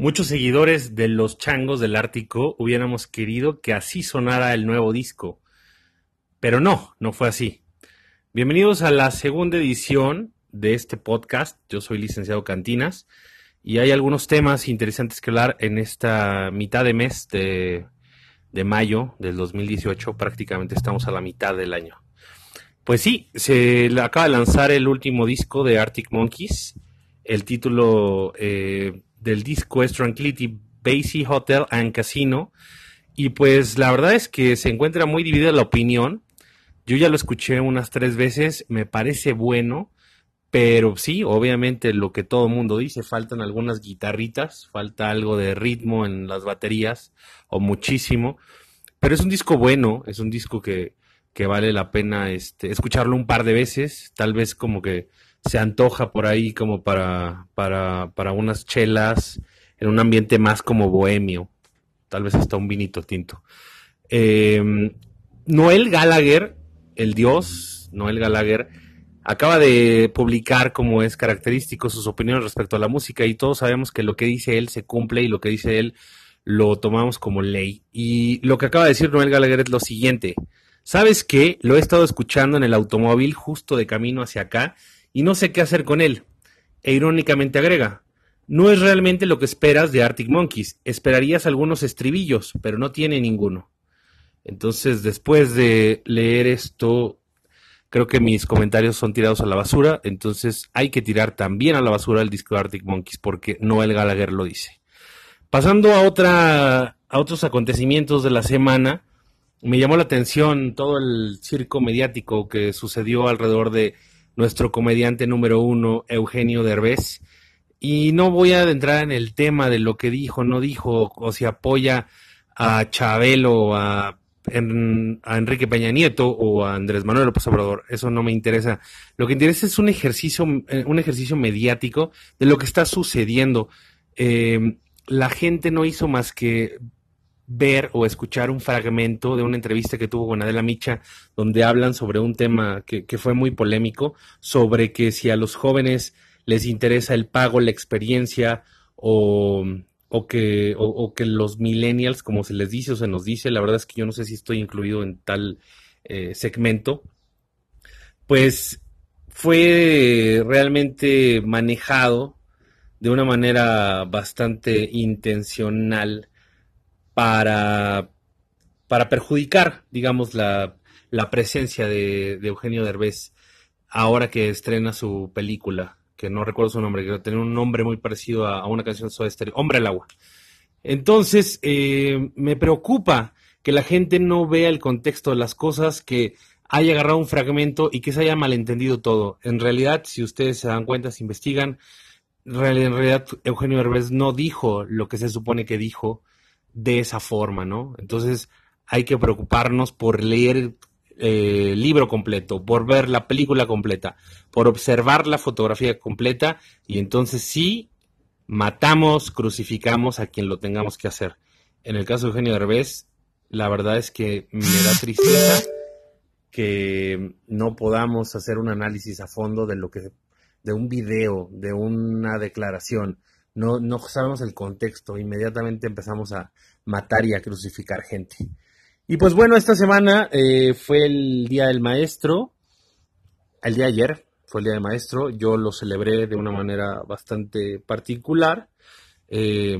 Muchos seguidores de los changos del Ártico hubiéramos querido que así sonara el nuevo disco. Pero no, no fue así. Bienvenidos a la segunda edición de este podcast. Yo soy licenciado Cantinas y hay algunos temas interesantes que hablar en esta mitad de mes de, de mayo del 2018. Prácticamente estamos a la mitad del año. Pues sí, se acaba de lanzar el último disco de Arctic Monkeys. El título eh, del disco es Tranquility Basie Hotel and Casino. Y pues la verdad es que se encuentra muy dividida la opinión. Yo ya lo escuché unas tres veces, me parece bueno, pero sí, obviamente lo que todo el mundo dice, faltan algunas guitarritas, falta algo de ritmo en las baterías, o muchísimo. Pero es un disco bueno, es un disco que, que vale la pena este, escucharlo un par de veces, tal vez como que se antoja por ahí como para, para, para unas chelas en un ambiente más como bohemio, tal vez hasta un vinito tinto. Em, Noel Gallagher, el dios Noel Gallagher, acaba de publicar, como es característico, sus opiniones respecto a la música y todos sabemos que lo que dice él se cumple y lo que dice él lo tomamos como ley. Y lo que acaba de decir Noel Gallagher es lo siguiente. ¿Sabes qué? Lo he estado escuchando en el automóvil justo de camino hacia acá y no sé qué hacer con él. E irónicamente agrega, no es realmente lo que esperas de Arctic Monkeys. Esperarías algunos estribillos, pero no tiene ninguno. Entonces, después de leer esto, creo que mis comentarios son tirados a la basura. Entonces, hay que tirar también a la basura el disco de Arctic Monkeys, porque Noel Gallagher lo dice. Pasando a, otra, a otros acontecimientos de la semana, me llamó la atención todo el circo mediático que sucedió alrededor de nuestro comediante número uno, Eugenio Derbez. Y no voy a adentrar en el tema de lo que dijo, no dijo, o si apoya a Chabelo, a, a Enrique Peña Nieto o a Andrés Manuel López Obrador. Eso no me interesa. Lo que interesa es un ejercicio, eh, un ejercicio mediático de lo que está sucediendo. Eh, la gente no hizo más que ver o escuchar un fragmento de una entrevista que tuvo con Adela Micha, donde hablan sobre un tema que, fue muy polémico, sobre que si a los jóvenes les interesa el pago, la experiencia o, o que, o, que los millennials, como se les dice o se nos dice, la verdad es que yo no sé si estoy incluido en tal eh, segmento, pues fue realmente manejado de una manera bastante intencional para, para perjudicar, digamos, la, la presencia de, Eugenio Derbez ahora que estrena su película, que no recuerdo su nombre, que tiene un nombre muy parecido a, una canción de Hombre al Agua. Entonces, eh, me preocupa que la gente no vea el contexto de las cosas, que haya agarrado un fragmento y que se haya malentendido todo. En realidad, si ustedes se dan cuenta, se investigan, en realidad Eugenio Derbez no dijo lo que se supone que dijo, de esa forma, ¿no? Entonces hay que preocuparnos por leer el eh, libro completo, por ver la película completa, por observar la fotografía completa y entonces sí matamos, crucificamos a quien lo tengamos que hacer. En el caso de Eugenio Derbez, la verdad es que me da tristeza que no podamos hacer un análisis a fondo de lo que de un video, de una declaración, no, no sabemos el contexto, inmediatamente empezamos a matar y a crucificar gente. Y pues bueno, esta semana eh, fue el Día del Maestro, el día de ayer fue el Día del Maestro, yo lo celebré de una manera bastante particular, eh,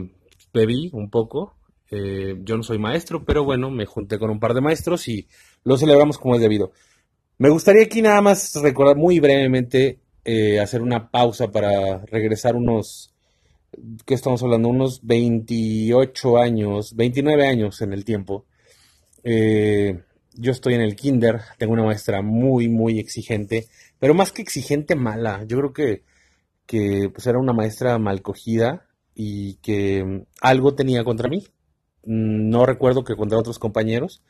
bebí un poco, eh, yo no soy maestro, pero bueno, me junté con un par de maestros y lo celebramos como es debido. Me gustaría aquí nada más recordar muy brevemente, hacer una pausa para regresar unos que estamos hablando? Unos 28 años, 29 años en el tiempo. Eh, yo estoy en el kinder, tengo una maestra muy, muy exigente, pero más que exigente, mala. Yo creo que, que pues era una maestra mal cogida y que algo tenía contra mí. No recuerdo que contra otros compañeros,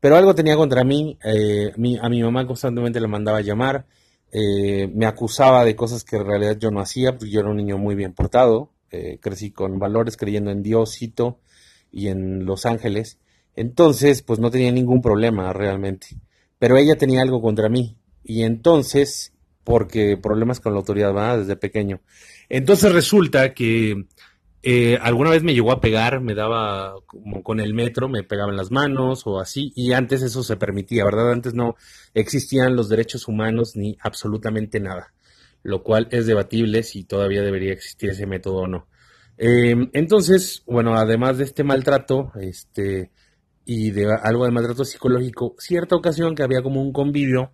pero algo tenía contra mí. Eh, a mi mamá constantemente le mandaba a llamar, eh, me acusaba de cosas que en realidad yo no hacía, porque yo era un niño muy bien portado, eh, crecí con valores creyendo en Diosito y en los ángeles. Entonces, pues no tenía ningún problema realmente. Pero ella tenía algo contra mí. Y entonces, porque problemas con la autoridad. Desde pequeño. Entonces resulta que Eh, alguna vez me llegó a pegar, me daba como con el metro, me pegaba en las manos o así, y antes eso se permitía, ¿verdad? Antes no existían los derechos humanos ni absolutamente nada, lo cual es debatible si todavía debería existir ese método o no. Em, entonces, bueno, además de este maltrato, este, y de algo de maltrato psicológico, cierta ocasión que había como un convivio,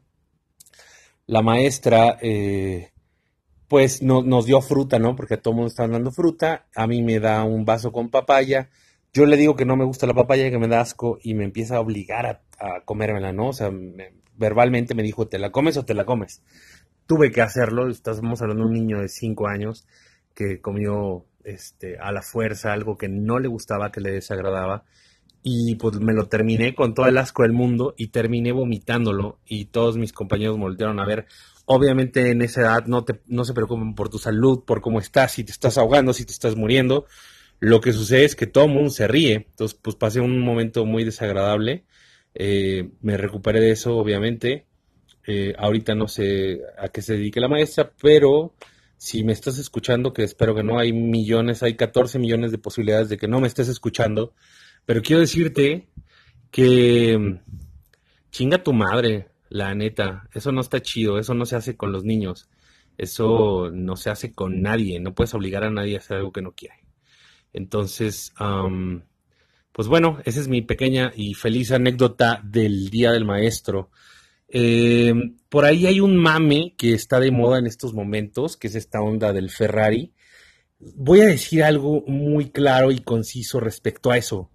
la maestra, eh, pues nos dio fruta, ¿no? Porque a todo el mundo está dando fruta, a mí me da un vaso con papaya, yo le digo que no me gusta la papaya, que me da asco y me empieza a obligar a, a comérmela, ¿no? O sea, verbalmente me dijo, ¿te la comes o te la comes? Tuve que hacerlo, estamos hablando de un niño de 5 años que comió este, a la fuerza algo que no le gustaba, que le desagradaba y pues me lo terminé con todo el asco del mundo y terminé vomitándolo y todos mis compañeros me voltearon a ver Obviamente en esa edad no, te, no se preocupen por tu salud, por cómo estás, si te estás ahogando, si te estás muriendo. Lo que sucede es que todo el mundo se ríe. Entonces, pues pasé un momento muy desagradable. Eh, me recuperé de eso, obviamente. Eh, ahorita no sé a qué se dedique la maestra, pero si me estás escuchando, que espero que no, hay millones, hay 14 millones de posibilidades de que no me estés escuchando. Pero quiero decirte que chinga tu madre. La neta, eso no está chido, eso no se hace con los niños, eso no se hace con nadie, no puedes obligar a nadie a hacer algo que no quiere. Entonces, pues bueno, esa es mi pequeña y feliz anécdota del Día del Maestro. Eh, por ahí hay un mame que está de moda en estos momentos, que es esta onda del Ferrari. Voy a decir algo muy claro y conciso respecto a eso.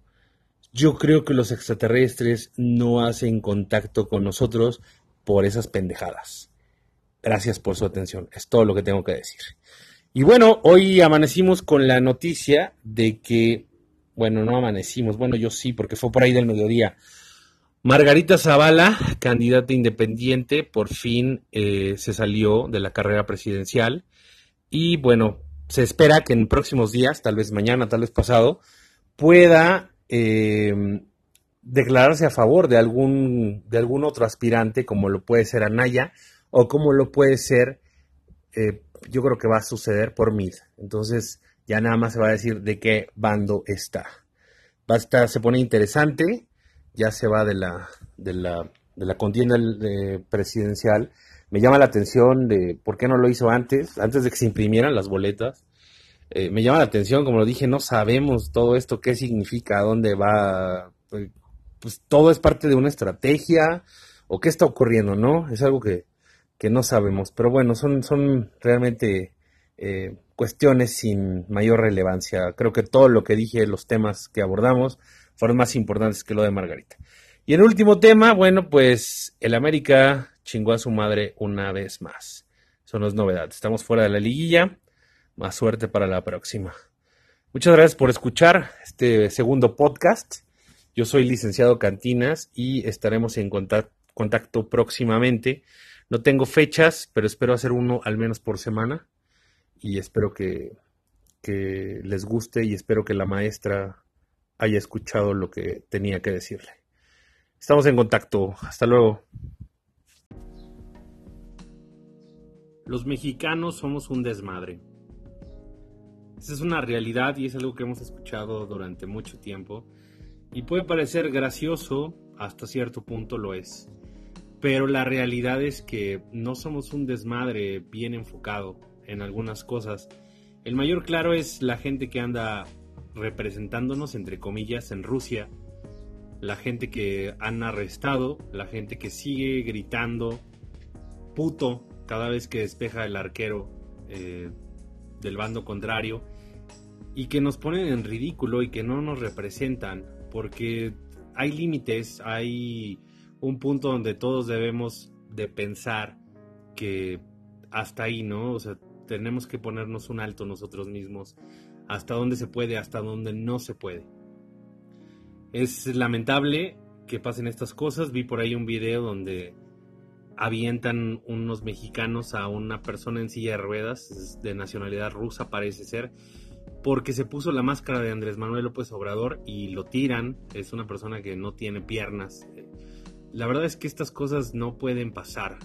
Yo creo que los extraterrestres no hacen contacto con nosotros por esas pendejadas. Gracias por su atención. Es todo lo que tengo que decir. Y bueno, hoy amanecimos con la noticia de que, bueno, no amanecimos, bueno, yo sí, porque fue por ahí del mediodía. Margarita Zavala, candidata independiente, por fin eh, se salió de la carrera presidencial. Y bueno, se espera que en próximos días, tal vez mañana, tal vez pasado, pueda eh, declararse a favor de algún, de algún otro aspirante, como lo puede ser Anaya, o como lo puede ser, eh, yo creo que va a suceder por Mid. Entonces, ya nada más se va a decir de qué bando está. Va a estar, se pone interesante, ya se va de la, de la, de la contienda presidencial. Me llama la atención de por qué no lo hizo antes, antes de que se imprimieran las boletas. Eh, me llama la atención, como lo dije, no sabemos todo esto, qué significa, dónde va, pues, pues todo es parte de una estrategia o qué está ocurriendo, ¿no? Es algo que, no sabemos, pero bueno, son, son realmente eh, cuestiones sin mayor relevancia. Creo que todo lo que dije, los temas que abordamos, fueron más importantes que lo de Margarita. Y el último tema, bueno, pues el América chingó a su madre una vez más. Son las novedades. Estamos fuera de la liguilla. Más suerte para la próxima. Muchas gracias por escuchar este segundo podcast. Yo soy licenciado Cantinas y estaremos en contacto, próximamente. No tengo fechas, pero espero hacer uno al menos por semana y espero que, que les guste y espero que la maestra haya escuchado lo que tenía que decirle. Estamos en contacto. Hasta luego. Los mexicanos somos un desmadre. Esa es una realidad y es algo que hemos escuchado durante mucho tiempo. Y puede parecer gracioso, hasta cierto punto lo es. Pero la realidad es que no somos un desmadre bien enfocado en algunas cosas. El mayor claro es la gente que anda representándonos, entre comillas, en Rusia. La gente que han arrestado, la gente que sigue gritando puto cada vez que despeja el arquero eh, del bando contrario y que nos ponen en ridículo y que no nos representan, porque hay límites, hay un punto donde todos debemos de pensar que hasta ahí, ¿no? O sea, tenemos que ponernos un alto nosotros mismos, hasta dónde se puede, hasta dónde no se puede. Es lamentable que pasen estas cosas, vi por ahí un video donde avientan unos mexicanos a una persona en silla de ruedas, de nacionalidad rusa parece ser, porque se puso la máscara de Andrés Manuel López Obrador y lo tiran. Es una persona que no tiene piernas. La verdad es que estas cosas no pueden pasar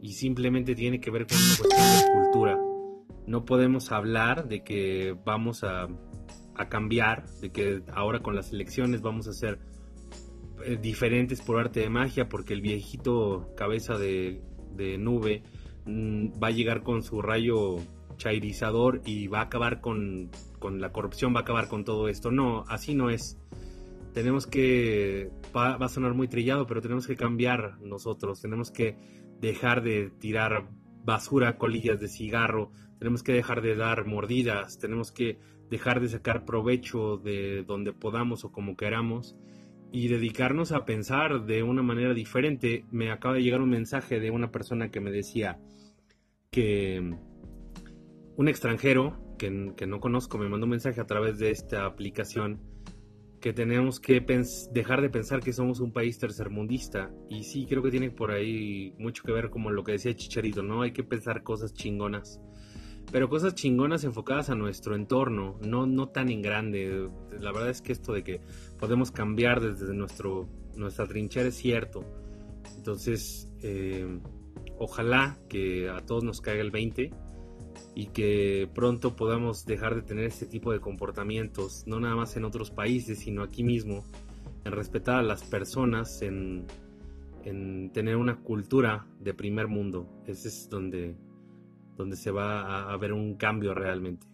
y simplemente tiene que ver con una cuestión de cultura. No podemos hablar de que vamos a a cambiar, de que ahora con las elecciones vamos a ser eh, diferentes por arte de magia, porque el viejito cabeza de, nube mm, va a llegar con su rayo chairizador y va a acabar con, con, la corrupción, va a acabar con todo esto. No, así no es. Tenemos que, va a sonar muy trillado, pero tenemos que cambiar nosotros, tenemos que dejar de tirar basura, colillas de cigarro, tenemos que dejar de dar mordidas, tenemos que dejar de sacar provecho de donde podamos o como queramos y dedicarnos a pensar de una manera diferente. Me acaba de llegar un mensaje de una persona que me decía que un extranjero que, que no conozco me mandó un mensaje a través de esta aplicación que tenemos que dejar de pensar que somos un país tercermundista. Y sí, creo que tiene por ahí mucho que ver como lo que decía Chicharito, ¿no? Hay que pensar cosas chingonas. Pero cosas chingonas enfocadas a nuestro entorno, no, no tan en grande. La verdad es que esto de que podemos cambiar desde nuestro, nuestra trinchera es cierto. Entonces, eh, ojalá que a todos nos caiga el 20 y que pronto podamos dejar de tener este tipo de comportamientos, no nada más en otros países, sino aquí mismo, en respetar a las personas, en, en tener una cultura de primer mundo. Ese es donde, donde se va a, a ver un cambio realmente.